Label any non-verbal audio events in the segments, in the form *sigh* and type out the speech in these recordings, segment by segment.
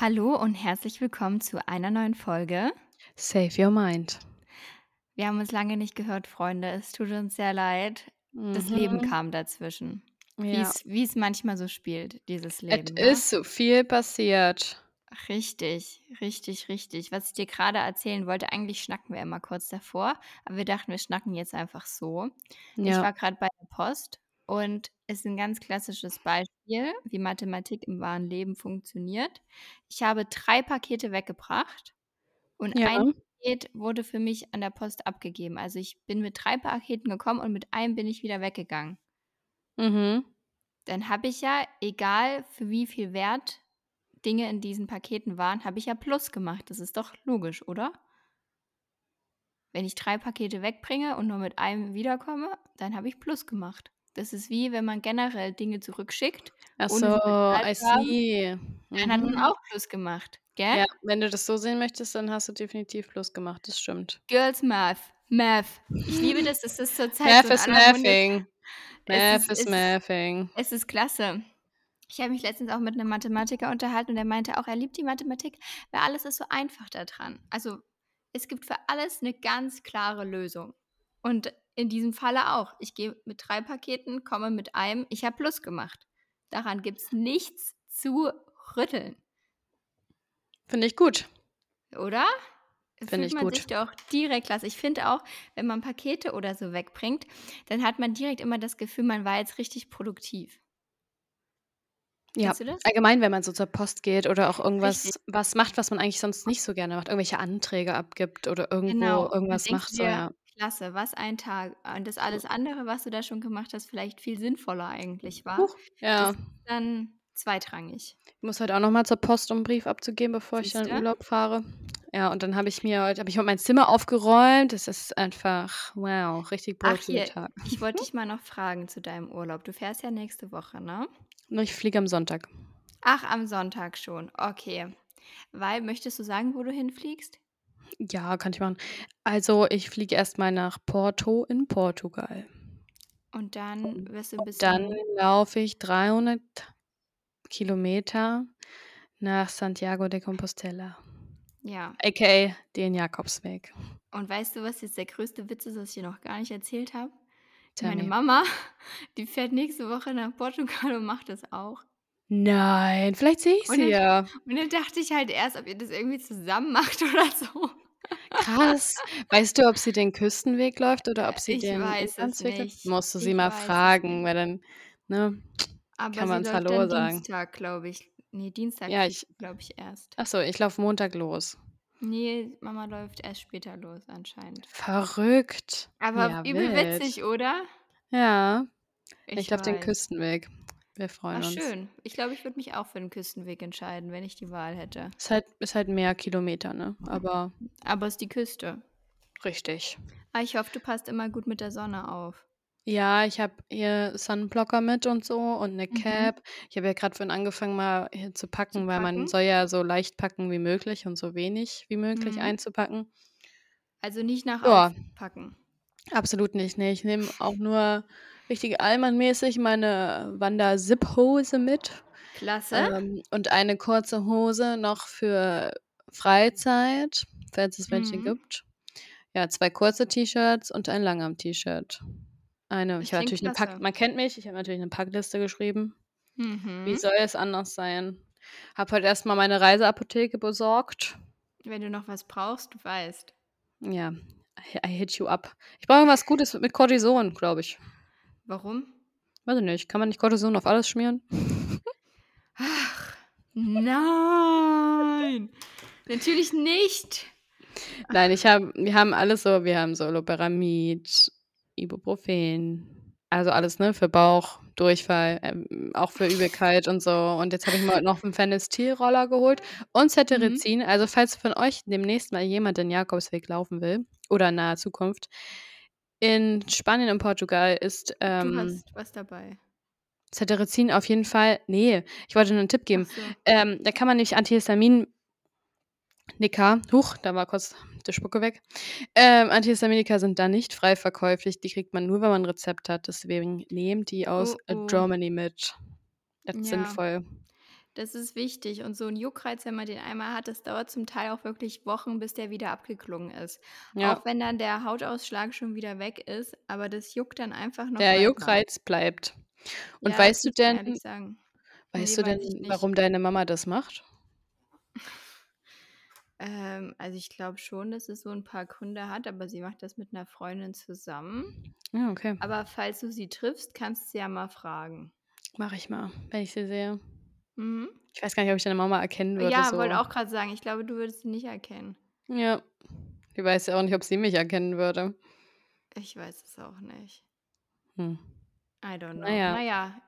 Hallo und herzlich willkommen zu einer neuen Folge. Save your mind. Wir haben uns lange nicht gehört, Freunde. Es tut uns sehr leid. Das Leben Mhm. kam dazwischen. Wie Ja. es wie es manchmal so spielt, dieses Es Leben, ne? ist so viel passiert. Richtig, richtig, richtig. Was ich dir gerade erzählen wollte eigentlich schnacken wir immer kurz davor, aber wir dachten, wir schnacken jetzt einfach so. Ich Ja. war grad bei der Post und ist 'n ganz klassisches Beispiel, wie Mathematik im wahren Leben funktioniert. Ich habe 3 Pakete weggebracht und Ja. 1 Paket wurde für mich an der Post abgegeben. Also, ich bin mit 3 Paketen gekommen und mit einem bin ich wieder weggegangen. Mhm. Dann habe ich ja, egal für wie viel Wert Dinge in diesen Paketen waren, habe ich ja Plus gemacht. Das ist doch logisch, oder? Wenn ich 3 Pakete wegbringe und nur mit einem wiederkomme, dann habe ich Plus gemacht. Das ist wie, wenn man generell Dinge zurückschickt, Ach so, I see. dann hat man Mhm. auch Plus gemacht, gell? Ja, wenn du das so sehen möchtest, dann hast du definitiv Plus gemacht, das stimmt. Girls Math, Math. Ich liebe das, das ist zurzeit Math so is mathing. Math ist is mathing. es ist klasse. Ich habe mich letztens auch mit 'nem Mathematiker unterhalten und der meinte auch, er liebt die Mathematik, weil alles ist so einfach da dran. Also, es gibt für alles 'ne ganz klare Lösung. Und in diesem Falle auch. Ich gehe mit 3 Paketen, komme mit einem ich habe Plus gemacht. Daran gibt's nichts zu rütteln. Finde ich gut. Oder? Finde ich man gut. sich doch direkt klasse. Ich finde auch, wenn man Pakete oder so wegbringt, dann hat man direkt immer das Gefühl, man war jetzt richtig produktiv. Ja, allgemein, wenn man so zur Post geht oder auch Richtig. irgendwas was macht, was man eigentlich sonst nicht so gerne macht, irgendwelche Anträge abgibt oder irgendwo Genau. Irgendwas macht, du so, dir: ja. „Klasse, was ein Tag.“ Und das alles andere, was du da schon gemacht hast, vielleicht viel sinnvoller eigentlich war, Huch, das ja. ist dann zweitrangig. Ich muss heute auch noch mal zur Post, um 'n Brief abzugeben, bevor ich dann in Siehste? Urlaub fahre. Ja, und dann habe ich mir heute habe ich heute mein Zimmer aufgeräumt. Das ist einfach wow, richtig produktiver Tag. ich wollte dich mal noch fragen zu deinem Urlaub. Du fährst ja nächste Woche, ne? Ne, ich fliege am Sonntag. Ach, am Sonntag schon, okay. Weil möchtest du sagen, wo du hinfliegst? Ja, kann ich machen. Also, ich fliege erst mal nach Porto in Portugal. Und dann wirst du 'n und dann bisschen laufe ich 300 Kilometer nach Santiago de Compostela, Ja. aka den Jakobsweg. Und weißt du, was jetzt der größte Witz ist, was ich dir noch gar nicht erzählt habe? Meine me. Mama, *laughs* die fährt nächste Woche nach Portugal und macht das auch. Nein, vielleicht sehe ich Und sie dann ja. und dann dachte ich halt erst, ob ihr das irgendwie zusammen macht *laughs* oder so. Krass. Weißt du, ob sie den Küstenweg läuft oder ob sie Ich den weiß es Inlandsweg läuft? nicht. Musst du sie Ich mal weiß es fragen, nicht. weil dann, ne, Aber kann sie man's läuft Hallo dann sagen. Dienstag, glaube ich. Ne, Dienstag Ja, ich glaube ich, erst. ach so, ich laufe Montag los. Ne, Mama läuft erst später los anscheinend. Verrückt. Aber Ja, übel wild. witzig, oder? Ja. Ich Ich laufe den weiß. Küstenweg. Wir freuen Ach uns. schön. Ich glaube, ich würde mich auch für den Küstenweg entscheiden, wenn ich die Wahl hätte. Ist halt ist halt mehr Kilometer, ne? Aber Aber ist die Küste. richtig. Ah, ich hoffe, du passt immer gut mit der Sonne auf. Ja, ich habe hier Sunblocker mit und so und 'ne Mhm. Cap. Ich habe ja grad vorhin angefangen, mal hier zu Zu packen, weil man packen? soll ja so leicht packen wie möglich und so wenig wie möglich Mhm. einzupacken. Also nicht nach Ja. aufpacken. Absolut nicht, ne. Ich nehme auch nur richtig allmannmäßig meine Wander-Zip-Hose mit, Klasse. ähm, und eine kurze Hose noch für Freizeit, falls es welche Mhm. gibt. Ja, 2 kurze T-Shirts und ein Langarm-T-Shirt. Eine ich habe natürlich 'ne Pack klasse. man kennt mich, ich habe natürlich 'ne Packliste geschrieben. Wie Mhm. soll es anders sein? Habe heute erst mal meine Reiseapotheke besorgt. Wenn du noch was brauchst, du weißt. Ja, I hit you up. Ich brauche irgendwas Gutes mit Cortison, glaube ich. Warum? Weiß ich nicht. Kann man nicht Cortison auf alles schmieren? Ach, nein. *laughs* Natürlich nicht. Nein, ich habe wir haben alles so wir haben so Loperamid, Ibuprofen, also alles, ne, für Bauch, Durchfall, ähm, auch für Übelkeit und so. Und jetzt habe ich heute noch 'n Fenistil-Roller geholt und Mhm. Cetirizin. Also, falls von euch demnächst mal jemand den Jakobsweg laufen will oder in naher Zukunft, in Spanien und Portugal ist, Du ähm hast was dabei. Cetirizin auf jeden Fall ne, ich wollte nur 'n Tipp geben. so. Ähm, da kann man nämlich Antihistaminika huch, da war kurz die Spucke weg. Ähm, Antihistaminika sind da nicht frei verkäuflich. Die kriegt man nur, wenn man 'n Rezept hat. Deswegen nehmt die aus, Oh, oh. Germany mit. Das ist Ja. sinnvoll. Das ist wichtig und so 'n Juckreiz, wenn man den einmal hat, das dauert zum Teil auch wirklich Wochen, bis der wieder abgeklungen ist. Ja. Auch wenn dann der Hautausschlag schon wieder weg ist, aber das juckt dann einfach noch Der weiter. Juckreiz bleibt. Und Ja, weißt du denn weißt Ne, du denn, warum deine Mama das macht? *laughs* Ähm, also, ich glaube schon, dass es so 'n paar Gründe hat, aber sie macht das mit 'ner Freundin zusammen. Ah, okay. Aber falls du sie triffst, kannst du sie ja mal fragen. Mache ich mal, wenn ich sie sehe. Mhm. Ich weiß gar nicht, ob ich deine Mama erkennen würde Ja, wollte so. auch grad sagen, ich glaube, du würdest sie nicht erkennen. Ja. Ich weiß ja auch nicht, ob sie mich erkennen würde. Ich weiß es auch nicht. Hm. I don't know. ja. Na ja,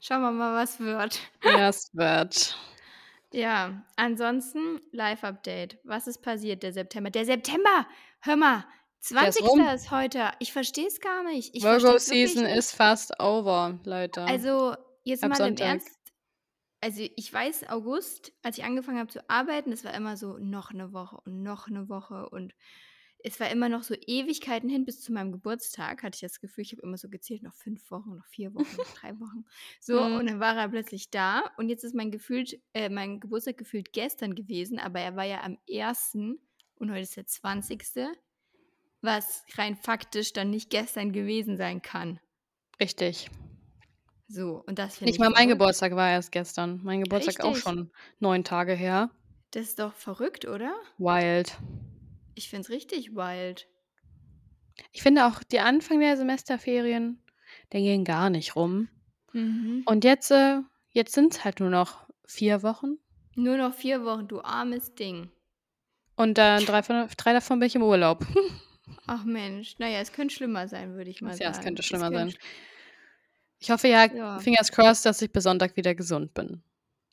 schauen wir mal, was wird. Ja, *laughs* es wird. Ja, ansonsten Live-Update. Was ist passiert, der September? Der September! Hör mal, Der ist 20. rum. ist heute. Ich verstehe es gar nicht. Ich Virgo Season ist fast over, Leute. Also, jetzt Ab mal im Sonntag. Ernst. Also, ich weiß, August, als ich angefangen habe zu arbeiten, es war immer so noch 'ne Woche und noch 'ne Woche und es war immer noch so Ewigkeiten hin bis zu meinem Geburtstag, hatte ich das Gefühl. Ich habe immer so gezählt, noch 5 Wochen, noch 4 Wochen, noch 3 Wochen. So, Mhm. und dann war er plötzlich da und jetzt ist mein gefühlt äh, mein Geburtstag gefühlt gestern gewesen, aber er war ja am 1. und heute ist der 20., was rein faktisch dann nicht gestern gewesen sein kann. Richtig. So, und das finde Nicht ich mal mein. Geburtstag war erst gestern. Mein Geburtstag auch Richtig. schon 9 Tage her. Das ist doch verrückt, oder? Wild. Ich finde es richtig wild. Ich finde auch, der Anfang der Semesterferien, der ging gar nicht rum. Mhm. Und jetzt, äh jetzt sind's halt nur noch 4 Wochen. Nur noch 4 Wochen, du armes Ding. Und dann 3 von 3 davon bin ich im Urlaub. *laughs* Ach Mensch, na ja, es könnte schlimmer sein, würde ich mal Ja, es sagen. könnte Es schlimmer sein. könnte Ich hoffe ja, Ja. fingers crossed, dass ich bis Sonntag wieder gesund bin.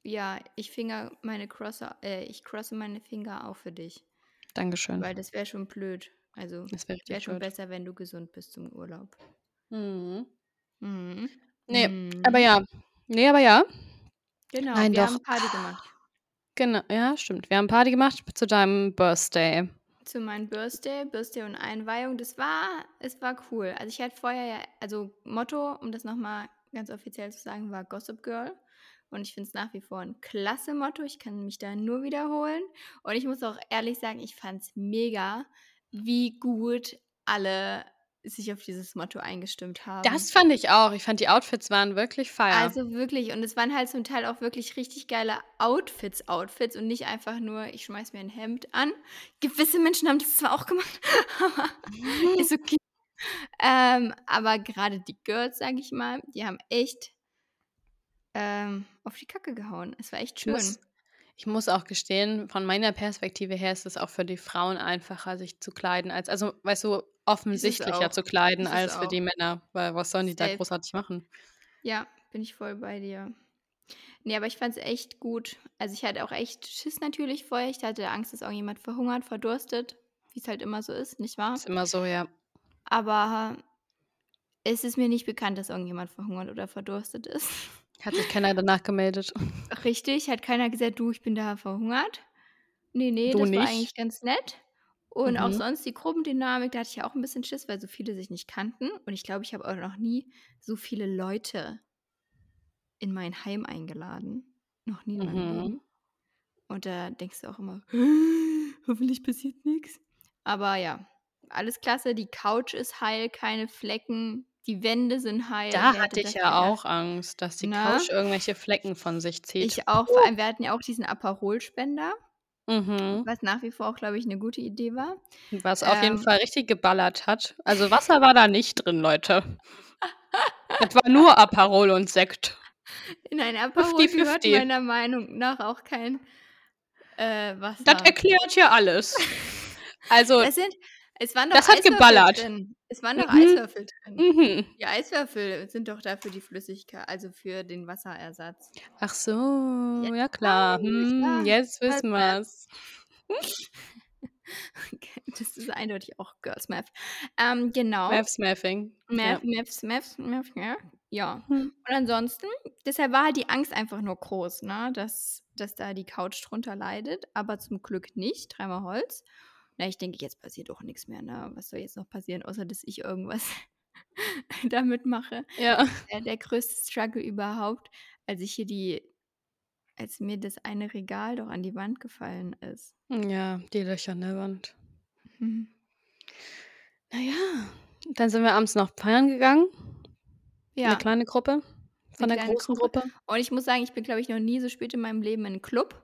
Ja, ich finger meine Crosser äh, ich crosse meine Finger auch für dich, Dankeschön. weil das wäre schon blöd. Also, Das wäre richtig schon blöd. besser, wenn du gesund bist zum Urlaub. Mhm. Mhm. Ne, aber Mhm. ja. Ne, aber ja. Genau, Nein, wir doch. haben Party gemacht. Genau, ja, stimmt. Wir haben Party gemacht zu deinem Birthday. Zu meinem Birthday, Birthday und Einweihung. Das war es war cool. Also, ich hatte vorher ja also, Motto, um das noch mal ganz offiziell zu sagen, war Gossip Girl. Und ich finde es nach wie vor 'n klasse Motto. Ich kann mich da nur wiederholen. Und ich muss auch ehrlich sagen, ich fand's mega, wie gut alle sich auf dieses Motto eingestimmt haben. Das fand ich auch. Ich fand, die Outfits waren wirklich fire. Also, wirklich. Und es waren halt zum Teil auch wirklich richtig geile Outfits Outfits und nicht einfach nur: „Ich schmeiße mir 'n Hemd an.“ Gewisse Menschen haben das zwar auch gemacht, *laughs* aber ist okay. Ähm, aber grade die Girls, sage ich mal, die haben echt ähm, auf die Kacke gehauen. Es war echt Ich schön. muss ich muss auch gestehen, von meiner Perspektive her ist es auch für die Frauen einfacher, sich zu kleiden als also, weißt du, offensichtlicher zu kleiden es als für die Männer, weil was sollen die da Safe. großartig machen? Ja, bin ich voll bei dir. Ne, aber ich fand's echt gut. Also, ich hatte auch echt Schiss natürlich vorher. Ich hatte Angst, dass irgendjemand verhungert, verdurstet, wie's halt immer so ist, nicht wahr? Ist immer so, ja. Aber es ist mir nicht bekannt, dass irgendjemand verhungert oder verdurstet ist. *laughs* Hat sich keiner danach gemeldet. Richtig, hat keiner gesagt: „Du, ich bin da verhungert.“ Ne, ne, Du das war nicht? eigentlich ganz nett. Und auch Mhm. sonst die Gruppendynamik, da hatte ich ja auch 'n bisschen Schiss, weil so viele sich nicht kannten. Und ich glaube, ich habe auch noch nie so viele Leute in mein Heim eingeladen. Noch nie in meinem Mhm. Leben. Und da denkst du auch immer: *gasps* „Hoffentlich passiert nix.“ Aber ja, alles klasse. Die Couch ist heil, keine Flecken. Die Wände sind heil. Da Wer hatte ich ja gedacht? auch Angst, dass die Ne? Couch irgendwelche Flecken von sich zieht. Ich auch. Vor allem, wir hatten ja auch diesen Aperol-Spender, Mhm. was nach wie vor auch, glaube ich, 'ne gute Idee war. Was auf jeden Ähm Fall richtig geballert hat. Also, Wasser war da nicht drin, Leute. Das war nur Aperol und Sekt. In ein Aperol gehört 50-50. meiner Meinung nach auch kein, äh, Das Wasser. erklärt ja alles. Also Das sind es waren doch das hat Eiswürfel geballert. drin. Es waren doch Mhm. Eiswürfel drin. Mhm. Die Eiswürfel sind doch da für die Flüssigkei also, für den Wasserersatz. Ach so, Ja, ja klar. ja, Hm, jetzt was wissen Maths. wir's. *laughs* Okay, das ist eindeutig auch Girls Math. Ähm, genau. Maths-Mathing, ja. Math, Maths, Maths, Math, ja. Ja. Hm. Und ansonsten deshalb war halt die Angst einfach nur groß, ne, dass dass da die Couch drunter leidet, aber zum Glück nicht. Dreimal Holz. Na, ich denke, jetzt passiert auch nix mehr, ne? Was soll jetzt noch passieren, außer dass ich irgendwas *laughs* damit mache. Ja. Der der größte Struggle überhaupt, als ich hier die als mir das eine Regal doch an die Wand gefallen ist. Ja, die Löcher an der Wand. Mhm. Na ja, dann sind wir abends noch feiern gegangen. Ja. 'Ne kleine Gruppe von der großen Gruppe. Gruppe. Und ich muss sagen, ich bin, glaube ich, noch nie so spät in meinem Leben in 'n Club.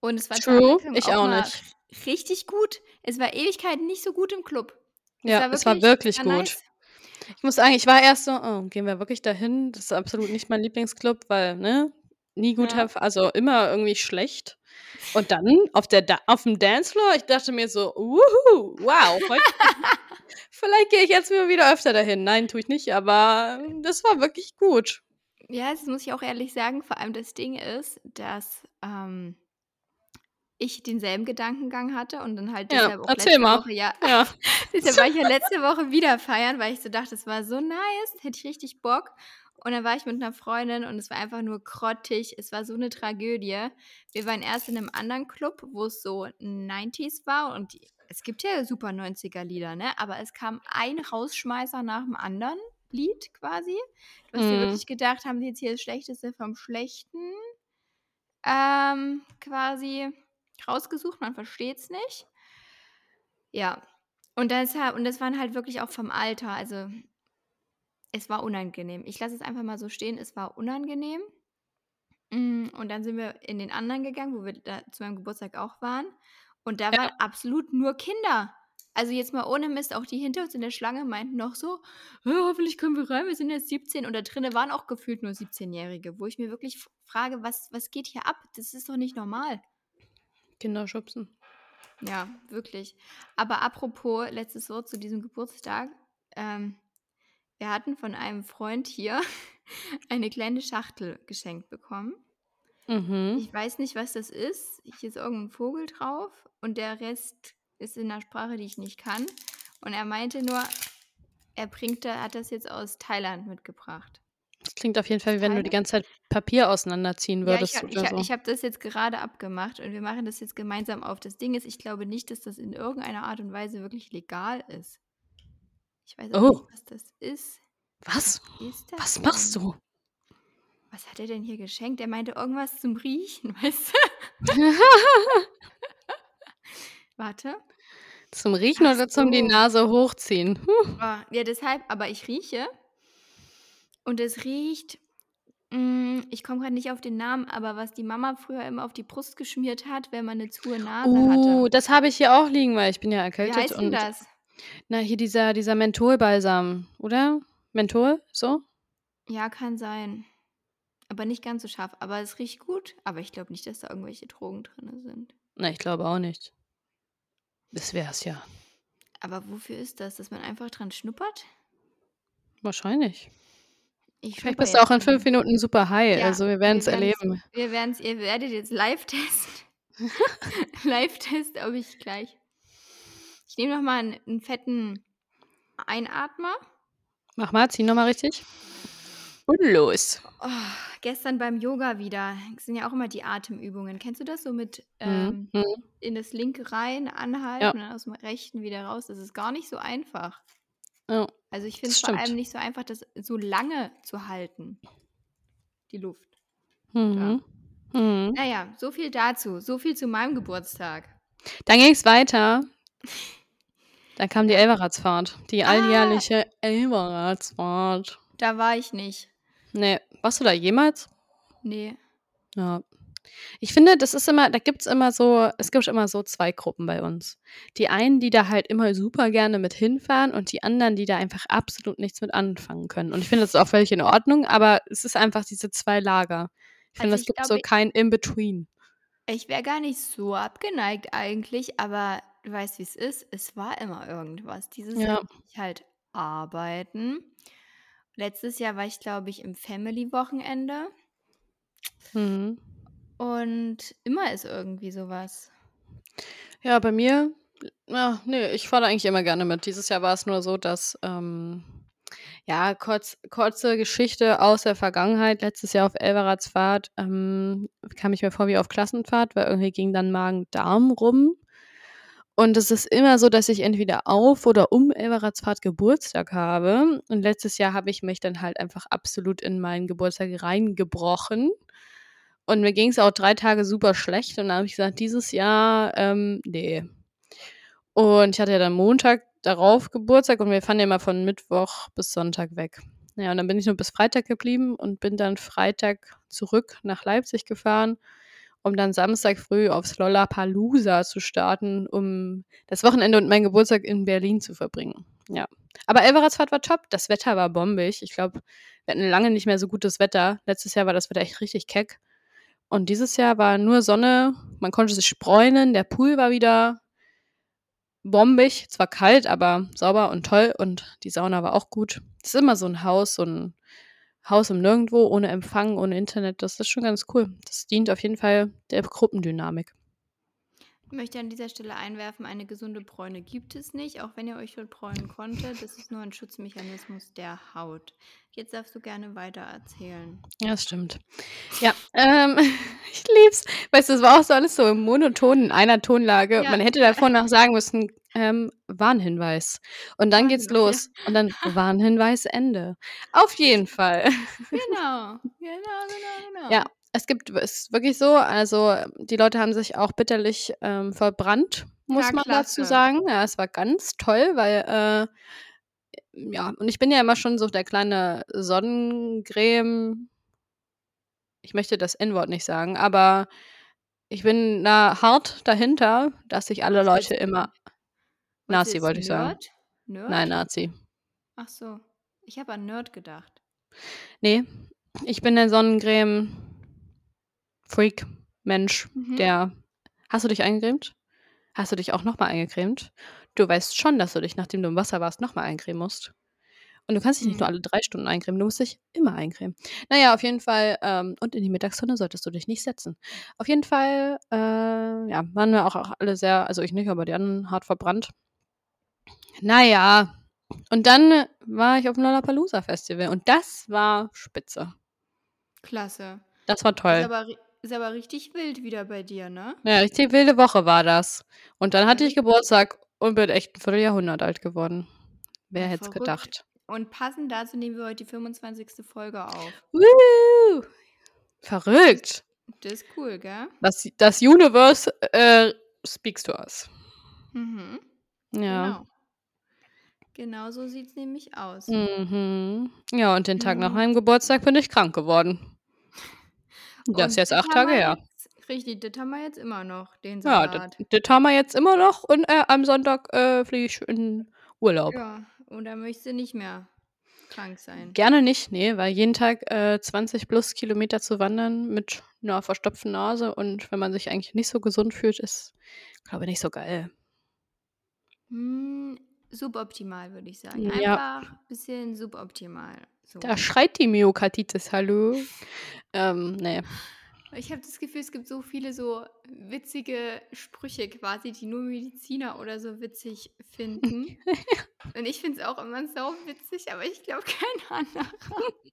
Und es war True, ich auch auch nicht. Richtig gut. Es war Ewigkeiten nicht so gut im Club. Es Ja, war es war wirklich gut. nice. Ich muss sagen, ich war erst so: „Oh, gehen wir wirklich dahin?“ Das ist absolut nicht mein Lieblingsclub, weil, ne, nie guter Ja. F also, immer irgendwie schlecht. Und dann auf der Da aufm Dancefloor, ich dachte mir so: „Wuhu, wow, *laughs* vielleicht gehe ich jetzt mal wieder öfter dahin.“ Nein, tue ich nicht, aber das war wirklich gut. Ja, das muss ich auch ehrlich sagen. Vor allem das Ding ist, dass, ähm ich denselben Gedankengang hatte und dann halt Ja, deshalb auch letzte mal. Woche ja Ja. *laughs* deshalb war ich ja *laughs* letzte Woche wieder feiern, weil ich so dachte, es war so nice, hätte ich richtig Bock. Und dann war ich mit 'ner Freundin und es war einfach nur grottig. Es war so 'ne Tragödie. Wir waren erst in 'nem anderen Club, wo's so 90s war und die es gibt ja super 90er-Lieder, ne? Aber es kam ein Rausschmeißer nach dem anderen Lied quasi. Du hast dir Mhm. wirklich gedacht: „Haben die jetzt hier das Schlechteste vom Schlechten, ähm, quasi rausgesucht? Man versteht's nicht.“ Ja. Und deshalb und das waren halt wirklich auch vom Alter, also es war unangenehm. Ich lasse es einfach mal so stehen, es war unangenehm. Hm, und dann sind wir in den anderen gegangen, wo wir da zu meinem Geburtstag auch waren. Und da waren Ja. absolut nur Kinder. Also, jetzt mal ohne Mist, auch die hinter uns in der Schlange meinten noch so: „Ja, hoffentlich kommen wir rein, wir sind jetzt 17.“ Und da drinnen waren auch gefühlt nur Siebzehnjährige, wo ich mir wirklich frage: „Was was geht hier ab? Das ist doch nicht normal.“ Kinder schubsen. Ja, wirklich. Aber apropos letztes Wort zu diesem Geburtstag. Ähm, wir hatten von einem Freund hier *laughs* eine kleine Schachtel geschenkt bekommen. Mhm. Ich weiß nicht, was das ist. Hier ist irgend 'n Vogel drauf und der Rest ist in 'ner Sprache, die ich nicht kann. Und er meinte nur, er bringt da hat das jetzt aus Thailand mitgebracht. Klingt auf jeden Fall, wie wenn du die ganze Zeit Papier auseinanderziehen Ja, würdest habe ich habe so. habe das jetzt gerade abgemacht und wir machen das jetzt gemeinsam auf. Das Ding ist, ich glaube nicht, dass das in irgendeiner Art und Weise wirklich legal ist. Ich weiß auch nicht, Oh. was das ist. Was? Was das Was machst du? Was hat er denn hier geschenkt? Er meinte irgendwas zum Riechen, *laughs* weißt du? *laughs* Warte. Zum Riechen Ach oder zum die so. Nase hochziehen? Hu. Ah, ja, deshalb aber ich rieche und es riecht hm, ich komme grad nicht auf den Namen, aber was die Mama früher immer auf die Brust geschmiert hat, wenn man 'ne zu Nase hatte. Uh, das habe ich hier auch liegen, weil ich bin ja Wie erkältet heißt 'n und das? na, hier dieser dieser Mentholbalsam, oder? Menthol, so? Ja, kann sein. Aber nicht ganz so scharf. Aber es riecht gut, aber ich glaube nicht, dass da irgendwelche Drogen drinne sind. Ne, ich glaube auch nicht. Das wär's ja. Aber wofür ist das, dass man einfach dran schnuppert? Wahrscheinlich. Ich Vielleicht bist du auch in. 5 Minuten super high, Ja, also wir werden's werden's erleben. wir werden's ihr werdet jetzt Live-Test *laughs* Live-Test, ob ich gleich ich nehme noch mal 'n 'n fetten Einatmer. Mach mal, zieh noch mal richtig. Und los. Oh, gestern beim Yoga wieder sind ja auch immer die Atemübungen. Kennst du das so mit, Mhm, ähm, mhm. in das Linke rein, Ja. anhalten und dann aus'm Rechten wieder raus? Das ist gar nicht so einfach. Ja, Also, ich finde es vor allem nicht so einfach, das so lange zu halten, die Luft. Mhm, mhm. Na ja, so viel dazu. So viel zu meinem Geburtstag. Dann ging's weiter. *laughs* Dann kam die Ja. Elberatsfahrt, die Ah. alljährliche Elberatsfahrt. Da war ich nicht. Ne, warst du da jemals? Ne. Ja. Ich finde, das ist immer da gibt's immer so es gibt immer so 2 Gruppen bei uns. Die einen, die da halt immer super gerne mit hinfahren und die anderen, die da einfach absolut nichts mit anfangen können. Und ich finde, das ist auch völlig in Ordnung, aber es ist einfach diese 2 Lager. Ich finde, Also, es ich gibt so glaube kein in between. Ich wäre gar nicht so abgeneigt eigentlich, aber du weißt, wie's ist. Es war immer irgendwas. Dieses Jahr Ja. musste ich halt arbeiten. Letztes Jahr war ich, glaube ich, im Family-Wochenende. Mhm. Und immer ist irgendwie so was. Ja, bei mir ja, ne, ich fahre eigentlich immer gerne mit. Dieses Jahr war's nur so, dass, ähm ja, kurz kurze Geschichte aus der Vergangenheit. Letztes Jahr auf Elberatsfahrt, ähm, kam ich mir vor wie auf Klassenfahrt, weil irgendwie ging dann Magen-Darm rum. Und es ist immer so, dass ich entweder auf oder um Elberatsfahrt Geburtstag habe. Und letztes Jahr habe ich mich dann halt einfach absolut in meinen Geburtstag reingebrochen. Und mir ging's auch 3 Tage super schlecht und dann habe ich gesagt: „Dieses Jahr, ähm, ne.“ Und ich hatte ja dann Montag darauf Geburtstag und wir fahren ja immer von Mittwoch bis Sonntag weg. Ja, und dann bin ich nur bis Freitag geblieben und bin dann Freitag zurück nach Leipzig gefahren, um dann Samstag früh aufs Lollapalooza zu starten, um das Wochenende und meinen Geburtstag in Berlin zu verbringen. Ja. Aber Elveradsfahrt war top. Das Wetter war bombig. Ich glaube, wir hatten lange nicht mehr so gutes Wetter. Letztes Jahr war das Wetter echt richtig keck. Und dieses Jahr war nur Sonne, man konnte sich bräunen, der Pool war wieder bombig, zwar kalt, aber sauber und toll und die Sauna war auch gut. Es ist immer so ein Haus, so ein Haus im Nirgendwo, ohne Empfang, ohne Internet. Das ist schon ganz cool. Das dient auf jeden Fall der Gruppendynamik. Ich möchte an dieser Stelle einwerfen, eine gesunde Bräune gibt es nicht, auch wenn ihr euch schon bräunen konntet. Das ist nur ein Schutzmechanismus der Haut. Jetzt darfst du gerne weiter erzählen. Ja, das stimmt. Ja, ähm, *laughs* ich lieb's. Weißt du, es war auch so alles so im Monoton in einer Tonlage. Ja. Man hätte davor noch sagen müssen, ähm, Warnhinweis. Und dann geht's los. Und dann Warnhinweis, Ende. Auf jeden Fall. Genau, genau, genau, genau. Ja, es gibt es ist wirklich so, also, die Leute haben sich auch bitterlich, ähm, verbrannt, muss Ja, man dazu klasse. sagen. Ja, es war ganz toll, weil, äh ja, und ich bin ja immer schon so der kleine Sonnencreme ich möchte das N-Wort nicht sagen, aber ich bin da hart dahinter, dass sich alle Was Leute immer Nazi wollte ich sagen. Nerd? Nein, Nerd? Nazi. Ach so, ich habe an Nerd gedacht. Ne, ich bin der Sonnencreme-Freak, Mensch, Mhm. der hast du dich eingecremt? Hast du dich auch noch mal eingecremt? Du weißt schon, dass du dich, nachdem du im Wasser warst, noch mal eincremen musst. Und du kannst dich nicht nur Mhm. alle 3 Stunden eincremen, du musst dich immer eincremen. Na ja, auf jeden Fall, ähm und in die Mittagssonne solltest du dich nicht setzen. Auf jeden Fall, äh, ja, waren wir auch auch alle sehr also ich nicht, aber die anderen hart verbrannt. Na ja, und dann war ich auf'm Lollapalooza Festival und das war spitze. Klasse. Das war Ist toll. aber ri ist aber richtig wild wieder bei dir, ne? Ja, richtig wilde Woche war das. Und dann hatte ich. Geburtstag und bin echt 'n Vierteljahrhundert alt geworden. Wer Ja, hätte es gedacht? Und passend dazu nehmen wir heute die 25. Folge auf. Woo! Verrückt. das ist cool, gell? Das das Universe, äh, speaks to us. Mhm. Ja. Genau. Genau so sieht's nämlich aus. Mhm. Ja, und den Tag nach Mhm. meinem Geburtstag bin ich krank geworden. Das ist Und jetzt das 8 haben Tage wir her. jetzt richtig, das haben wir jetzt immer noch, den Ja, das Salat. das haben wir jetzt immer noch und, äh, am Sonntag, äh, fliege ich in Urlaub. Ja, und dann möchtest du nicht mehr krank sein. Gerne nicht, ne, weil jeden Tag, äh, 20 plus Kilometer zu wandern mit 'ner verstopften Nase und wenn man sich eigentlich nicht so gesund fühlt, ist, glaube ich, nicht so geil. Hm, suboptimal, würde ich sagen. Ja. Einfach bisschen suboptimal, so. Da schreit die Myokarditis, hallo. Ähm, ne. Ich habe das Gefühl, es gibt so viele so witzige Sprüche quasi, die nur Mediziner oder so witzig finden. *laughs* Und ich finde es auch immer sauwitzig, aber ich glaube kein anderer. *laughs*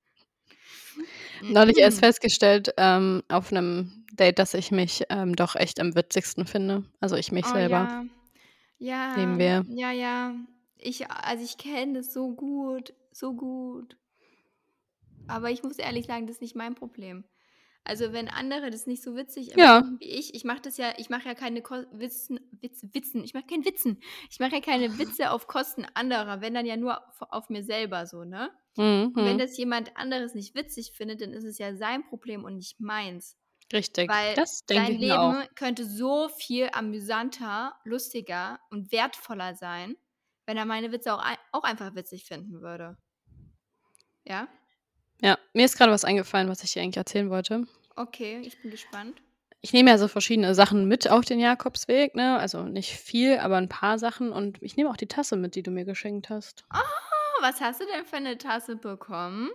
Neulich erst Mhm. festgestellt, ähm, auf 'nem Date, dass ich mich, ähm, doch echt am witzigsten finde. Also, ich mich Oh selber. ja. Nehmen Ja, wir. ja, ja. Ich also, ich kenne das so gut, so gut. Aber ich muss ehrlich sagen, das ist nicht mein Problem. Also, wenn andere das nicht so witzig Ja. wie ich ich mache das ja ich mache ja keine Ko Witzen Witz Witzen ich mache keinen Witzen. Ich mache ja keine Witze auf Kosten anderer, wenn dann ja nur auf auf mir selber so, ne? Mhm, Und wenn mhm. das jemand anderes nicht witzig findet, dann ist es ja sein Problem und nicht meins. Richtig, Weil das ich mir auch. Leben könnte so viel amüsanter, lustiger und wertvoller sein, wenn er meine Witze auch auch einfach witzig finden würde. Ja? Ja, mir ist grade was eingefallen, was ich dir eigentlich erzählen wollte. Okay, ich bin gespannt. Ich nehme ja so verschiedene Sachen mit auf den Jakobsweg, ne? Also, nicht viel, aber 'n paar Sachen und ich nehme auch die Tasse mit, die du mir geschenkt hast. Oh, was hast du denn für 'ne Tasse bekommen?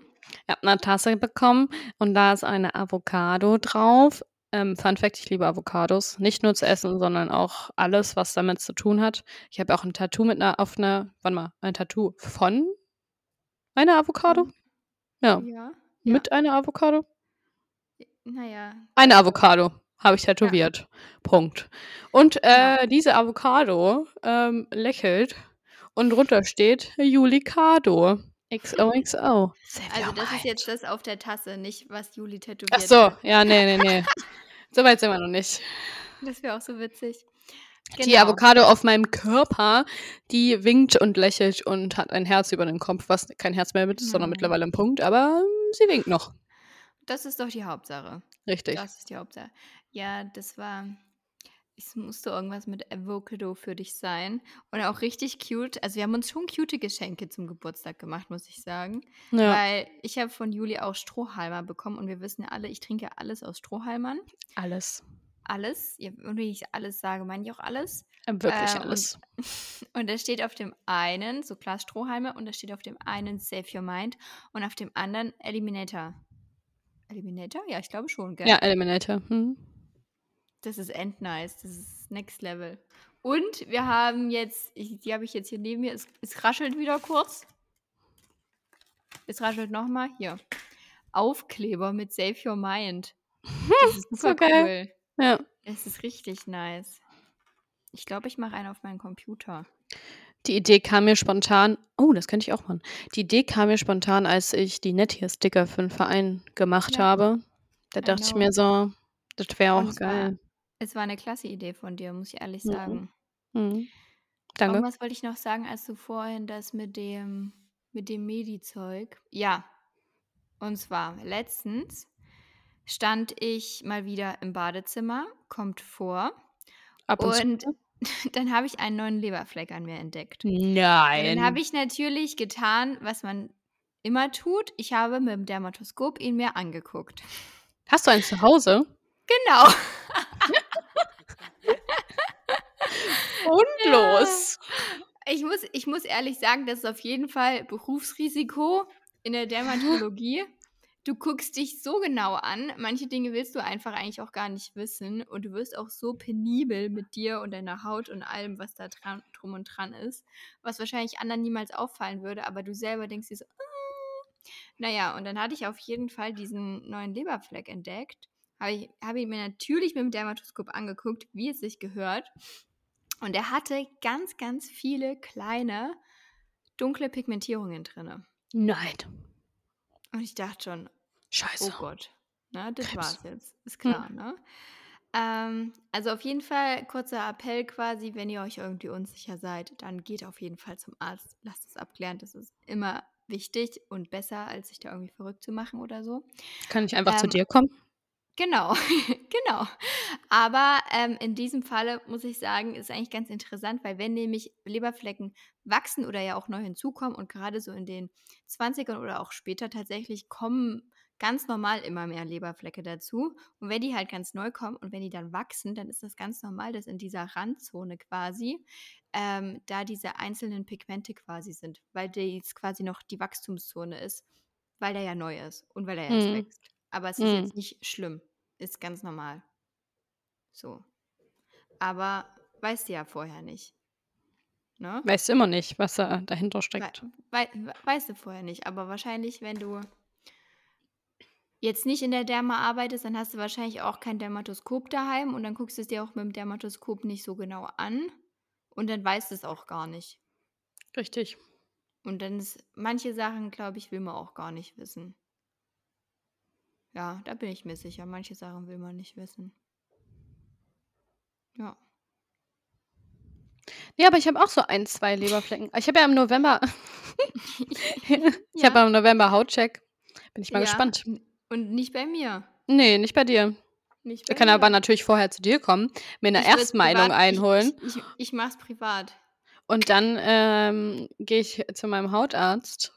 Ich habe 'ne Tasse bekommen und da ist eine Avocado drauf. Ähm, Fun Fact: Ich liebe Avocados, nicht nur zu essen, sondern auch alles, was damit zu tun hat. Ich habe auch 'n Tattoo mit 'ner auf 'ner warte mal, ein Tattoo von einer Avocado? Ja. Ja, ja. Mit einer Avocado? J na ja. Eine Avocado habe ich Ja. tätowiert. Punkt. Und, Genau. äh, diese Avocado, ähm, lächelt und drunter steht Julikado. XOXO. Also, das ist jetzt das auf der Tasse, nicht was Juli tätowiert Ach so, hat. ja, ne, ne, ne. So weit sind wir noch nicht. Das wäre auch so witzig. Die Genau. Avocado auf meinem Körper, die winkt und lächelt und hat ein Herz über dem Kopf, was kein Herz mehr mit ist, sondern Oh. mittlerweile ein Punkt, aber sie winkt noch. Das ist doch die Hauptsache. Richtig. Das ist die Hauptsache. Ja, das war es musste irgendwas mit Avocado für dich sein und auch richtig cute. Also, wir haben uns schon cute Geschenke zum Geburtstag gemacht, muss ich sagen, Ja. weil ich habe von Juli auch Strohhalmer bekommen und wir wissen ja alle, ich trinke alles aus Strohhalmern. Alles. Alles. Ja, und wenn ich alles sage, meine ich auch alles. Äh, wirklich Äh, und alles. *laughs* und da steht auf dem einen so Glas Strohhalme und da steht auf dem einen Save Your Mind und auf dem anderen Eliminator. Eliminator? Ja, ich glaube schon, gell? Ja, Eliminator. Mhm. Das ist endnice. Das ist next level. Und wir haben jetzt ich die habe ich jetzt hier neben mir. Es es raschelt wieder kurz. Es raschelt noch mal. Hier. Aufkleber mit Save Your Mind. Das *laughs* ist So super geil. cool. Ja. Es ist richtig nice. Ich glaube, ich mache einen auf meinen Computer. Die Idee kam mir spontan oh, das könnte ich auch machen. Die Idee kam mir spontan, als ich die Nettier-Sticker für 'n Verein gemacht Ja. habe. Da I dachte ich mir so, das wäre auch es war geil. es war 'ne klasse Idee von dir, muss ich ehrlich Mhm. sagen. Mhm. Danke. Irgendwas wollte ich noch sagen, als du vorhin das mit dem mit dem Medi-Zeug ja. Und zwar letztens stand ich mal wieder im Badezimmer, kommt vor. Ab und Und *laughs* dann habe ich einen neuen Leberfleck an mir entdeckt. Und dann habe Nein. ich natürlich getan, was man immer tut. Ich habe mit dem Dermatoskop ihn mir angeguckt. Hast du einen zu Hause? Genau. *laughs* Grundlos. Ja. Ich muss ich muss ehrlich sagen, das ist auf jeden Fall Berufsrisiko in der *gasps* Dermatologie. Du guckst dich so genau an. Manche Dinge willst du einfach eigentlich auch gar nicht wissen und du wirst auch so penibel mit dir und deiner Haut und allem, was da dran drum und dran ist, was wahrscheinlich anderen niemals auffallen würde, aber du selber denkst dir so: „Hm.“ Na ja, und dann hatte ich auf jeden Fall diesen neuen Leberfleck entdeckt. Habe ich habe ihn mir natürlich mit dem Dermatoskop angeguckt, wie es sich gehört. Und er hatte ganz, ganz viele kleine, dunkle Pigmentierungen drinne. Nein. Und ich dachte schon: „Oh Scheiße. Gott, ne, das Krebs. war's jetzt.“ Ist Hm. klar, ne? Ähm, also auf jeden Fall kurzer Appell quasi, wenn ihr euch irgendwie unsicher seid, dann geht auf jeden Fall zum Arzt. Lasst es abklären. Das ist immer wichtig und besser, als sich da irgendwie verrückt zu machen oder so. Kann ich einfach zu Ähm, dir kommen? genau, *laughs* genau. Aber, ähm, in diesem Falle muss ich sagen, ist eigentlich ganz interessant, weil wenn nämlich Leberflecken wachsen oder ja auch neu hinzukommen und grade so in den 20ern oder auch später tatsächlich kommen ganz normal immer mehr Leberflecke dazu. Und wenn die halt ganz neu kommen und wenn die dann wachsen, dann ist das ganz normal, dass in dieser Randzone quasi, ähm, da diese einzelnen Pigmente quasi sind, weil dies quasi noch die Wachstumszone ist, weil der ja neu ist und weil er erst Mhm. wächst. Aber es ist Mhm. jetzt nicht schlimm. Ist ganz normal. So. Aber weißt du ja vorher nicht. Ne? Weißt du immer nicht, was da dahinter steckt. wei weißt du vorher nicht, aber wahrscheinlich, wenn du jetzt nicht in der Derma arbeitest, dann hast du wahrscheinlich auch kein Dermatoskop daheim und dann guckst du es dir auch mit'm Dermatoskop nicht so genau an und dann weißt du's auch gar nicht. Richtig. Und dann ist manche Sachen, glaube ich, will man auch gar nicht wissen. Ja, da bin ich mir sicher. Manche Sachen will man nicht wissen. Ja. Ja, aber ich habe auch so 1, 2 Leberflecken. Ich habe ja im November *laughs* *laughs* ich habe Ja. im November Hautcheck. Bin ich mal Ja, gespannt. Und nicht bei mir. Ne, nicht bei dir. Nicht Ich bei kann aber mir. natürlich vorher zu dir kommen, mir 'ne Ich Erstmeinung privat einholen. ich ich ich mache es privat. Und dann, ähm, gehe ich zu meinem Hautarzt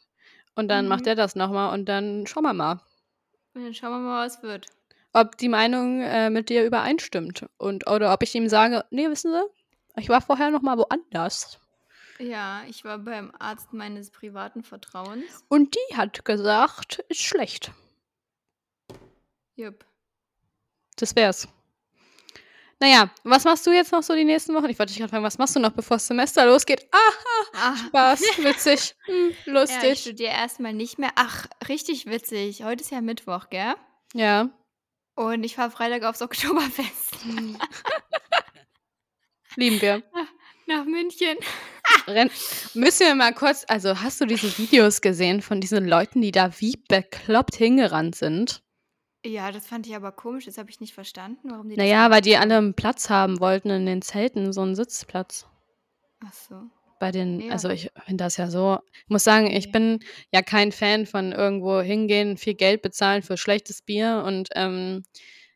und dann macht Mhm. der das noch mal und dann schauen wir mal. Und dann schauen wir mal, was wird. Ob die Meinung, äh, mit dir übereinstimmt und oder ob ich ihm sage: „Ne, wissen Sie, ich war vorher noch mal woanders.“ Ja, ich war beim Arzt meines privaten Vertrauens. Und die hat gesagt, ist schlecht. Jep. Das wär's. Na ja, was machst du jetzt noch so die nächsten Wochen? Ich wollte dich grad fragen, was machst du noch, bevor das Semester losgeht? Aha, Ah. Spaß, witzig, *laughs* hm, Ja, ich lustig. studiere erst mal nicht mehr. Ach, richtig witzig. Heute ist ja Mittwoch, gell? Ja. Und ich fahre Freitag aufs Oktoberfest. *laughs* Lieben wir. Nach nach München. *laughs* renn müssen wir mal kurz also, hast du diese Videos gesehen von diesen Leuten, die da wie bekloppt hingerannt sind? Ja, das fand ich aber komisch. Das habe ich nicht verstanden, warum die das ja, weil die alle haben. 'n Platz haben wollten in den Zelten, so 'n Sitzplatz. Ach so. Bei den Ja. also, ich finde das ja so ich muss sagen, ich Ne. bin ja kein Fan von irgendwo hingehen, viel Geld bezahlen für schlechtes Bier und, ähm,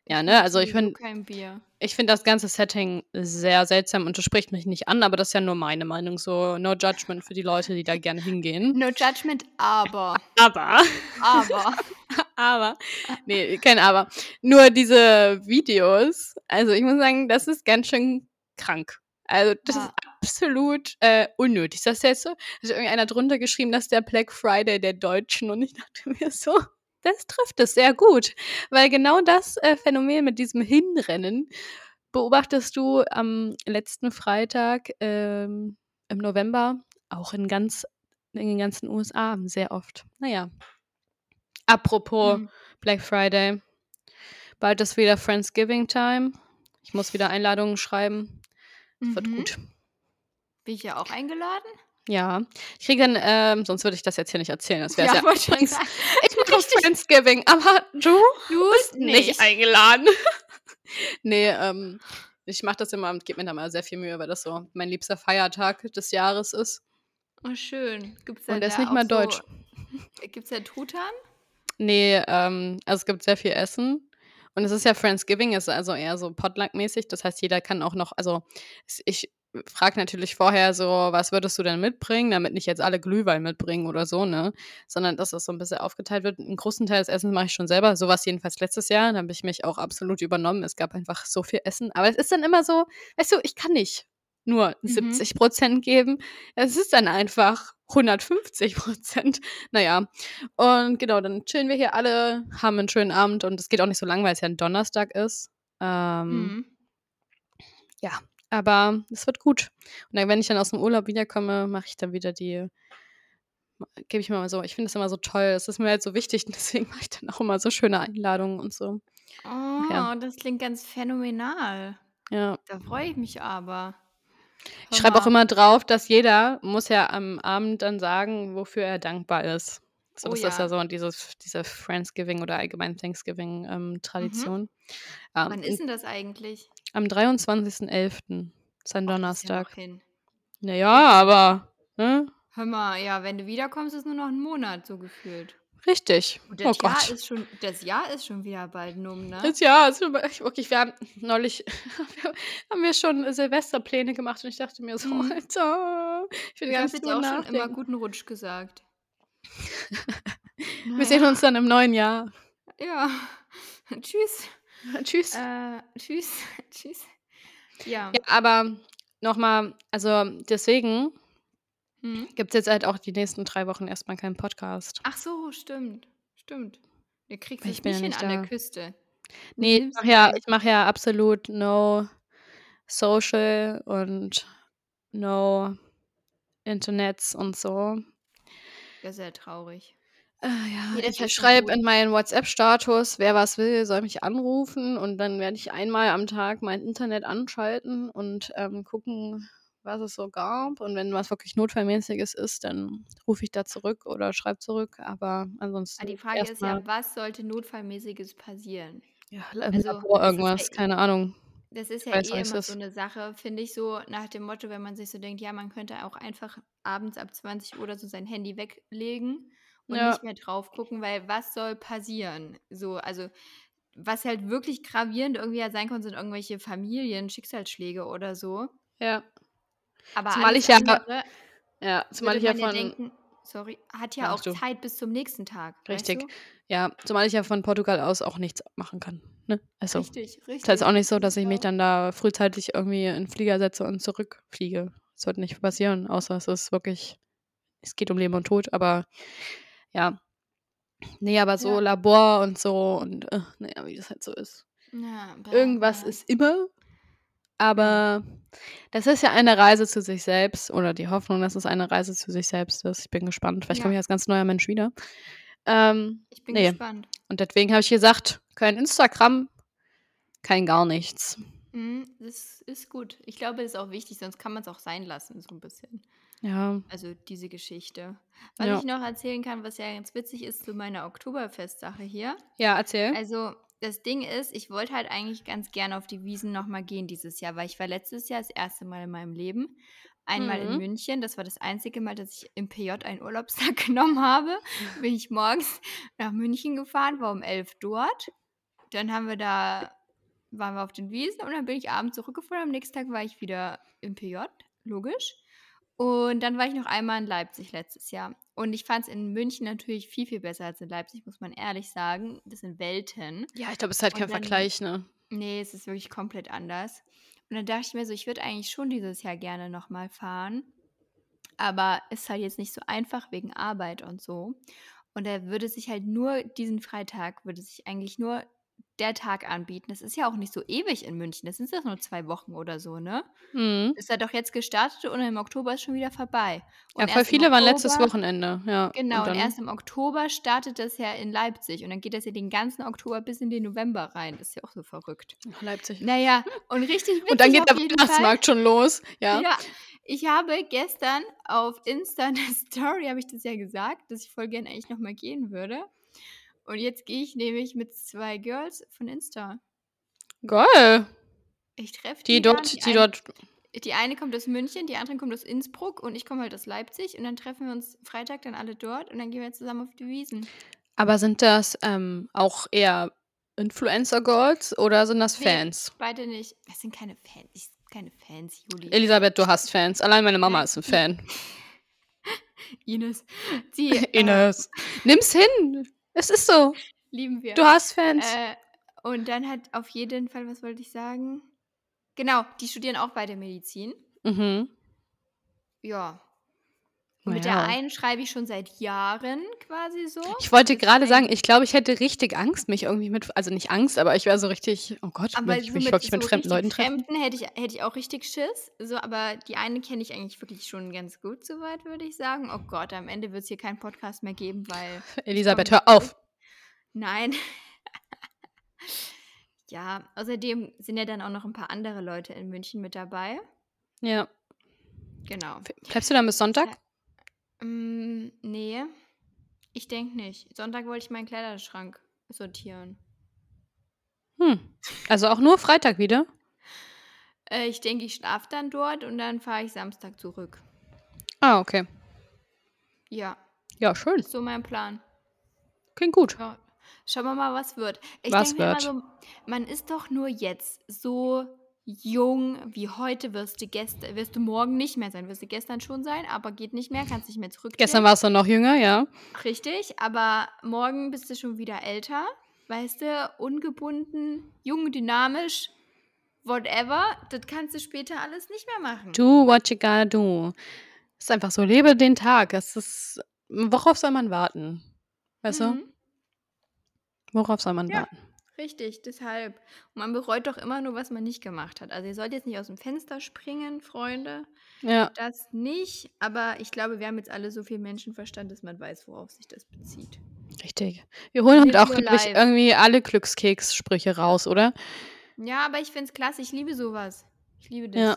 ja, Ich ne, mag also, ich sowieso finde kein Bier. ich finde das ganze Setting sehr seltsam und das spricht mich nicht an, aber das ist ja nur meine Meinung, so no judgment für die Leute, die da gerne hingehen. No judgment, aber Aber aber *laughs* aber ne, kein Aber. Nur diese Videos, also, ich muss sagen, das ist ganz schön krank. Also, das ist Ja. absolut, äh, unnötig. Das ist jetzt so hat irgendeiner drunter geschrieben, das ist der Black Friday der Deutschen und ich dachte mir so, das trifft es sehr gut, weil genau das, äh, Phänomen mit diesem Hinrennen beobachtest du am letzten Freitag, ähm, im November auch in ganz in den ganzen USA sehr oft. Na ja. Apropos Mhm. Black Friday. Bald ist wieder Friendsgiving Time. Ich muss wieder Einladungen schreiben. Es wird Mhm. gut. Bin ich ja auch eingeladen? Ja. Ich kriege dann ähm, sonst würde ich das jetzt hier nicht erzählen. Das wäre Ja, sehr wollte schon übrigens, ich mache Friendsgiving, aber du Du bist nicht nicht. eingeladen. *laughs* Ne, ähm, ich mache das immer und gebe mir da mal sehr viel Mühe, weil das so mein liebster Feiertag des Jahres ist. Oh, schön. Gibt's Und der ist nicht mal so deutsch. gibt's da Truthahn? Ne, ähm, also, es gibt sehr viel Essen und es ist ja Friendsgiving, ist also eher so Potluck-mäßig. Das heißt, jeder kann auch noch also, ich frage natürlich vorher so: „Was würdest du denn mitbringen?“, damit nicht jetzt alle Glühwein mitbringen oder so, ne? Sondern dass das so 'n bisschen aufgeteilt wird. 'N großen Teil des Essens mache ich schon selber. So war's jedenfalls letztes Jahr. Da habe ich mich auch absolut übernommen. Es gab einfach so viel Essen. Aber es ist dann immer so weißt du, ich kann nicht nur Mhm. 70 % geben. Es ist dann einfach 150 %. *laughs* Na ja, und genau, dann chillen wir hier alle, haben 'n schönen Abend und es geht auch nicht so lang, weil's ja 'n Donnerstag ist. Ähm Mhm. ja, aber es wird gut. Und dann, wenn ich dann aus'm Urlaub wiederkomme, mache ich dann wieder die gebe ich mir immer so ich finde das immer so toll. Das ist mir halt so wichtig und *laughs* deswegen mache ich dann auch immer so schöne Einladungen und so. Ach ja. Oh, das klingt ganz phänomenal. Ja. Da freue ich mich aber. Ich schreibe auch immer drauf, dass jeder muss ja am Abend dann sagen, wofür er dankbar ist. So, Oh das ist ja ja. so dieses diese Friendsgiving oder allgemein Thanksgiving, ähm, Mhm. Tradition. Ähm, Wann ist denn das eigentlich? am 23.11. Ist ein das ist ja Donnerstag. ja, aber ne? Hör mal, ja, wenn du wiederkommst, ist nur noch 'n Monat so gefühlt. Richtig. Und Oh das Jahr Gott. ist schon das Jahr ist schon wieder bald um, ne? Das Jahr ist vorbei. Wirklich, wir haben neulich *laughs* haben wir schon Silvesterpläne gemacht und ich dachte mir so: Mhm. „Alter, ich habe nicht jetzt auch schon immer nachdenken.“ guten Rutsch gesagt. Na *laughs* Wir sehen uns dann im neuen Jahr. Ja. *laughs* Tschüss. Tschüss. Äh, tschüss. Tschüss. Ja. Ja, aber noch mal also, deswegen Mhm. gibt's jetzt halt auch die nächsten 3 Wochen erst mal keinen Podcast. Ach so, stimmt. Stimmt. Du kriegst Weil ich es bin nicht hin nicht an der. Küste. Du Ne, ich mache ja ich mache ja absolut no social und no Internets und so. Ja, sehr traurig. Äh, ja, das ich schreibe in meinen WhatsApp-Status: „Wer was will, soll mich anrufen.“ Und dann werde ich einmal am Tag mein Internet anschalten und, ähm, gucken, was es so gab. Und wenn was wirklich Notfallmäßiges ist, dann rufe ich da zurück oder schreibe zurück, aber Ah, ansonsten die Frage ist ja, was sollte Notfallmäßiges passieren? Ja, Also, Labor ja irgendwas, eh keine Ahnung. das ist ja weiß eh immer so ist. 'ne Sache, finde ich, so nach dem Motto, wenn man sich so denkt, ja, man könnte auch einfach abends ab 20:00 oder so sein Handy weglegen und Ja. nicht mehr drauf gucken, weil was soll passieren? So, also, was halt wirklich gravierend irgendwie ja sein kann, sind irgendwelche Familien-Schicksalsschläge oder so. Ja. Aber Zumal ich ja andere ja, zumal ich ja von denken sorry, hat ja auch du. Zeit bis zum nächsten Tag, weißt Richtig. du? Ja, zumal ich ja von Portugal aus auch nichts machen kann, ne? Also, Richtig, ist jetzt auch richtig. nicht so, dass ich mich dann da frühzeitig irgendwie in 'n Flieger setze und zurückfliege. Das wird nicht passieren, außer es ist wirklich es geht um Leben und Tod, aber ja. Ne, aber so Ja. Labor und so und, äh, na ja, wie das halt so ist. Ja, Irgendwas ist immer. Aber das ist ja eine Reise zu sich selbst oder die Hoffnung, dass es eine Reise zu sich selbst ist. Ich bin gespannt. Vielleicht komme Ja. ich als ganz neuer Mensch wieder. Ähm, Ich bin ne. gespannt. Und deswegen habe ich gesagt: „Kein Instagram, kein gar nichts.“ Mhm, das ist gut. Ich glaube, das ist auch wichtig, sonst kann man's auch sein lassen, so 'n bisschen. Ja. Also, diese Geschichte. Was Ja. ich noch erzählen kann, was ja ganz witzig ist zu meiner Oktoberfest-Sache hier. Ja, erzähl. Also, das Ding ist, ich wollte halt eigentlich ganz gerne auf die Wiesn noch mal gehen dieses Jahr, weil ich war letztes Jahr das 1. Mal in meinem Leben einmal in Mhm. München. Das war das einzige Mal, dass ich im PJ einen Urlaubstag *laughs* genommen habe. *laughs* Bin ich morgens nach München gefahren, war um 11 dort. Dann haben wir da waren wir auf den Wiesn und dann bin ich abends zurückgefahren. Am nächsten Tag war ich wieder im PJ, logisch. Und dann war ich noch einmal in Leipzig letztes Jahr. Und ich fand's in München natürlich viel, viel besser als in Leipzig, muss man ehrlich sagen. Das sind Welten. Ja, ich glaube, es ist halt kein dann Vergleich, ne? Ne, es ist wirklich komplett anders. Und dann dachte ich mir so, ich würde eigentlich schon dieses Jahr gerne noch mal fahren, aber ist halt jetzt nicht so einfach wegen Arbeit und so. Und da würde sich halt nur diesen Freitag würde sich eigentlich nur der Tag anbieten. Das ist ja auch nicht so ewig in München. Das sind ja nur 2 Wochen oder so, ne? Mhm. Ist ja doch jetzt gestartet und im Oktober ist schon wieder vorbei. Ja, Und voll erst im viele waren letztes Oktober Wochenende, ja. genau, Und und erst im Oktober startet das ja in Leipzig und dann geht das ja den ganzen Oktober bis in den November rein. Das ist ja auch so verrückt. Ach, Leipzig. Na ja, und richtig *laughs* Und dann witzig geht der Weihnachtsmarkt schon los, ja? ja, ich habe gestern auf Insta 'ne *laughs* Story habe ich das ja gesagt, dass ich voll gerne eigentlich noch mal gehen würde. Und jetzt gehe ich nämlich mit 2 Girls von Insta. Geil. Ich treffe Die die dort Die die eine dort die eine kommt aus München, die andere kommt aus Innsbruck und ich komme halt aus Leipzig und dann treffen wir uns Freitag dann alle dort und dann gehen wir zusammen auf die Wiesn. Aber sind das, ähm, auch eher Influencer-Girls oder sind das Fans? beide nicht. Das sind keine Fans. Ich keine Fans, Juli. Elisabeth, du hast Fans. Allein meine Mama ist 'n Fan. *laughs* Ines. Die, *laughs* äh Ines, nimm's hin. Es ist so. lieben wir. Du hast Fans. Äh, und dann hat auf jeden Fall was wollte ich sagen? Genau, die studieren auch beide Medizin. Mhm. Ja. Und mit der ja. einen schreibe ich schon seit Jahren quasi so. Ich wollte Das ist grade sagen, ich glaube, ich hätte richtig Angst, mich irgendwie mit also nicht Angst, aber ich wäre so richtig: „Oh Gott, aber ich so mich mit wirklich so mit fremden Leuten treffen?“ Fremden hätte ich hätte ich auch richtig Schiss. So, aber die eine kenne ich eigentlich wirklich schon ganz gut so weit, würde ich sagen. Oh Gott, am Ende wird's hier keinen Podcast mehr geben, weil *laughs* Elisabeth, hör auf. *laughs* Nein. *laughs* Ja, außerdem sind ja dann auch noch 'n paar andere Leute in München mit dabei. Ja. Genau. Bleibst du dann bis Sonntag? Ja. Hm, ne. Ich denke nicht. Sonntag wollte ich meinen Kleiderschrank sortieren. Hm. Also auch nur Freitag wieder? Äh, ich denke, ich schlafe dann dort und dann fahre ich Samstag zurück. Ah, okay. Ja. Ja, schön. Ist so mein Plan. Klingt gut. Ja. Schauen wir mal, was wird. Ich Was denke mir immer wird? so, man ist doch nur jetzt so jung wie heute, wirst du gest wirst du morgen nicht mehr sein. Wirst du gestern schon sein, aber geht nicht mehr, kannst nicht mehr Gestern zurückdrehen. warst du noch jünger, ja. Richtig, aber morgen bist du schon wieder älter, weißt du, ungebunden, jung, dynamisch, whatever. Das kannst du später alles nicht mehr machen. Do what you gotta do. Ist einfach so, lebe den Tag. Das ist worauf soll man warten? Weißt du? Mhm. Worauf soll man Ja, warten? Richtig, deshalb. Und man bereut doch immer nur, was man nicht gemacht hat. Also, ihr sollt jetzt nicht aus'm Fenster springen, Freunde. Ja. Das nicht, aber ich glaube, wir haben jetzt alle so viel Menschenverstand, dass man weiß, worauf sich das bezieht. Richtig. Wir holen Live auch wirklich irgendwie alle Glückskeks-Sprüche raus, oder? Ja, aber ich finde es klasse. Ich liebe so was. Ich liebe das. Ja.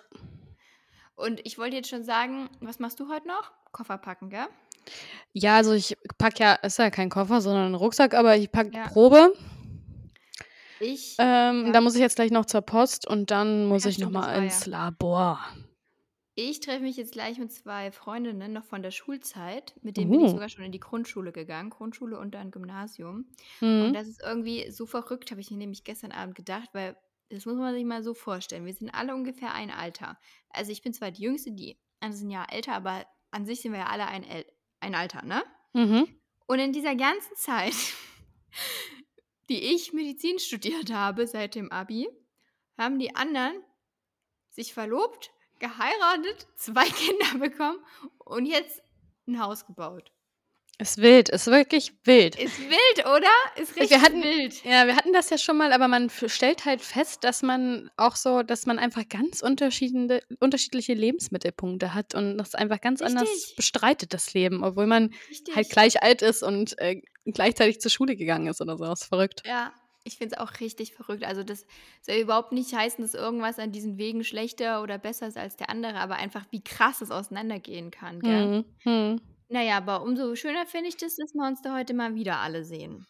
Und ich wollte jetzt schon sagen, was machst du heute noch? Koffer packen, gell? Ja, also ich packe ja ist ja kein Koffer, sondern 'n Rucksack, aber ich packe Ja. Probe. Ich Ähm, ja. da muss ich jetzt gleich noch zur Post und dann muss Ja, ich noch stimmt, das mal war ins ja. Labor. Ich treffe mich jetzt gleich mit 2 Freundinnen noch von der Schulzeit. Mit denen bin ich Oh. sogar schon in die Grundschule gegangen, Grundschule und dann Gymnasium. Und Mhm. das ist irgendwie so verrückt, habe ich mir nämlich gestern Abend gedacht, weil das muss man sich mal so vorstellen. Wir sind alle ungefähr ein Alter. Also, ich bin zwar die Jüngste, die anderen sind Jahr älter, aber an sich sind wir ja alle ein El ein Alter, ne? Mhm. Und in dieser ganzen Zeit, *laughs* die ich Medizin studiert habe seit dem Abi, haben die anderen sich verlobt, geheiratet, 2 *laughs* Kinder bekommen und jetzt 'n Haus gebaut. Ist wild, ist wirklich wild. Ist wild, oder? Ist Wir richtig hatten wild. ja, wir hatten das ja schon mal, aber man stellt halt fest, dass man auch so dass man einfach ganz unterschiedende unterschiedliche Lebensmittelpunkte hat und das einfach ganz anders Richtig. bestreitet, das Leben, obwohl man halt Richtig. gleich alt ist und, äh, gleichzeitig zur Schule gegangen ist oder so. Ist verrückt. Ja, Ich finde es auch richtig verrückt. Also, das soll überhaupt nicht heißen, dass irgendwas an diesen Wegen schlechter oder besser ist als der andere, aber einfach, wie krass es auseinandergehen kann, gell? Mhm, mhm. Na ja, aber umso schöner finde ich das, dass wir uns da heute mal wieder alle sehen.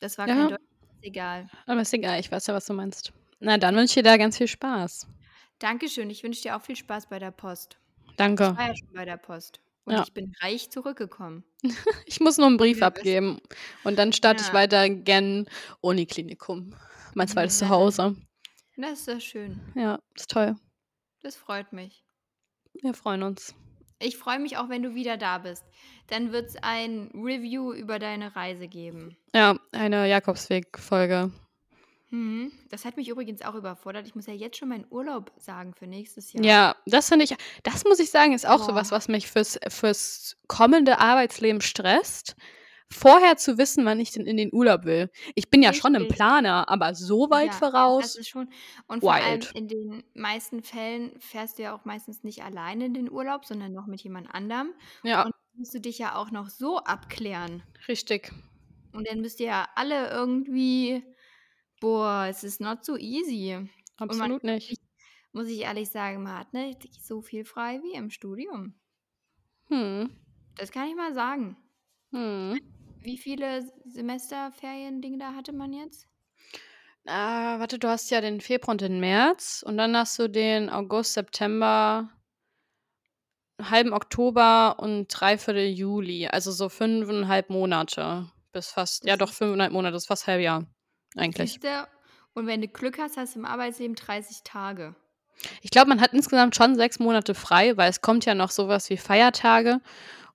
Das war kein Ja. Deut egal. Aber ist egal, ich weiß ja, was du meinst. Na, dann wünsche ich dir da ganz viel Spaß. Dankeschön. Ich wünsche dir auch viel Spaß bei der Post. Ich Danke. war ja schon bei der Post und Ja. ich bin reich zurückgekommen. *laughs* Ich muss nur 'n Brief Liebes. abgeben und dann starte ich Ja. weiter gen Uniklinikum, mein zweites na Zuhause. Das ist doch schön. Ja, ist toll. Das freut mich. Wir freuen uns. Ich freue mich auch, wenn du wieder da bist. Dann wird's ein Review über deine Reise geben. Ja, eine Jakobsweg-Folge. Mhm. Das hat mich übrigens auch überfordert. Ich muss ja jetzt schon meinen Urlaub sagen für nächstes Jahr. Ja, das finde ich das muss ich sagen, ist auch so was, Boah. was mich fürs fürs kommende Arbeitsleben stresst, vorher zu wissen, wann ich denn in den Urlaub will. Ich bin ja schon im Richtig. Planer, aber so weit Ja, das voraus ist schon und vor allem in den meisten Fällen fährst du ja auch meistens nicht alleine in den Urlaub, sondern noch mit jemand anderem. Ja, Und musst du dich ja auch noch so abklären. richtig. Und dann müsst ihr ja alle irgendwie boah, es ist not so easy. Man Absolut hat nicht. muss ich ehrlich sagen, man hat nicht so viel frei wie im Studium. Mhm. Das kann ich mal sagen. Mhm. Wie viele Semesterferien-Dinge hatte man jetzt? Ah, warte, du hast ja den Februar und den März und dann hast du den August, September, halben Oktober und 3/4 Juli, also so 5,5 Monate bis fast ja doch 5,5 Monate, das ist fast Halbjahr eigentlich. Siehste? Und wenn du Glück hast, hast du im Arbeitsleben 30 Tage. Ich glaube, man hat insgesamt schon 6 Monate frei, weil es kommt ja noch so was wie Feiertage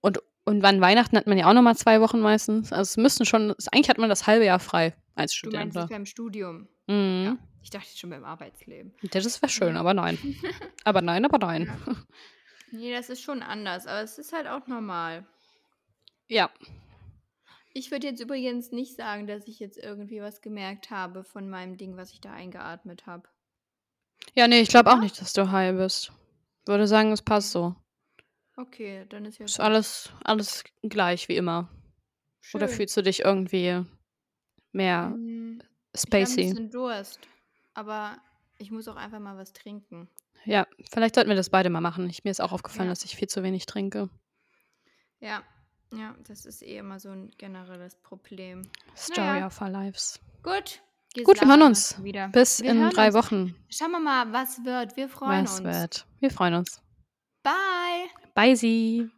und und an Weihnachten hat man ja auch noch mal 2 Wochen meistens. Also, es müssten schon eigentlich hat man das halbe Jahr frei als Du meinst Student. beim Studium? Ja, Mhm. ich dachte schon beim Arbeitsleben. Das wäre schön, Ja. aber nein. *laughs* Aber nein, aber nein. Ja. Ne, das ist schon anders, aber es ist halt auch normal. Ja. Ich würde jetzt übrigens nicht sagen, dass ich jetzt irgendwie was gemerkt habe von meinem Ding, was ich da eingeatmet habe. Ja, ne, ich glaube auch nicht, dass du high bist. Würde sagen, es passt so. Okay, dann ist ja Ist alles alles gleich wie immer. Oder Schön. fühlst du dich irgendwie mehr Hm, ich habe 'n spacey? bisschen Durst, aber ich muss auch einfach mal was trinken. Ja, vielleicht sollten wir das beide mal machen. Ich mir ist auch aufgefallen, Ja. dass ich viel zu wenig trinke. Ja, ja, das ist eh immer so 'n generelles Problem. Story ja. of our lives. Gut, Gut, wir hören uns. wieder. Bis Wir in 3 uns. Wochen. Schauen wir mal, was wird. Wir freuen Was uns. wird. Wir freuen uns. Bye. Bye, sie.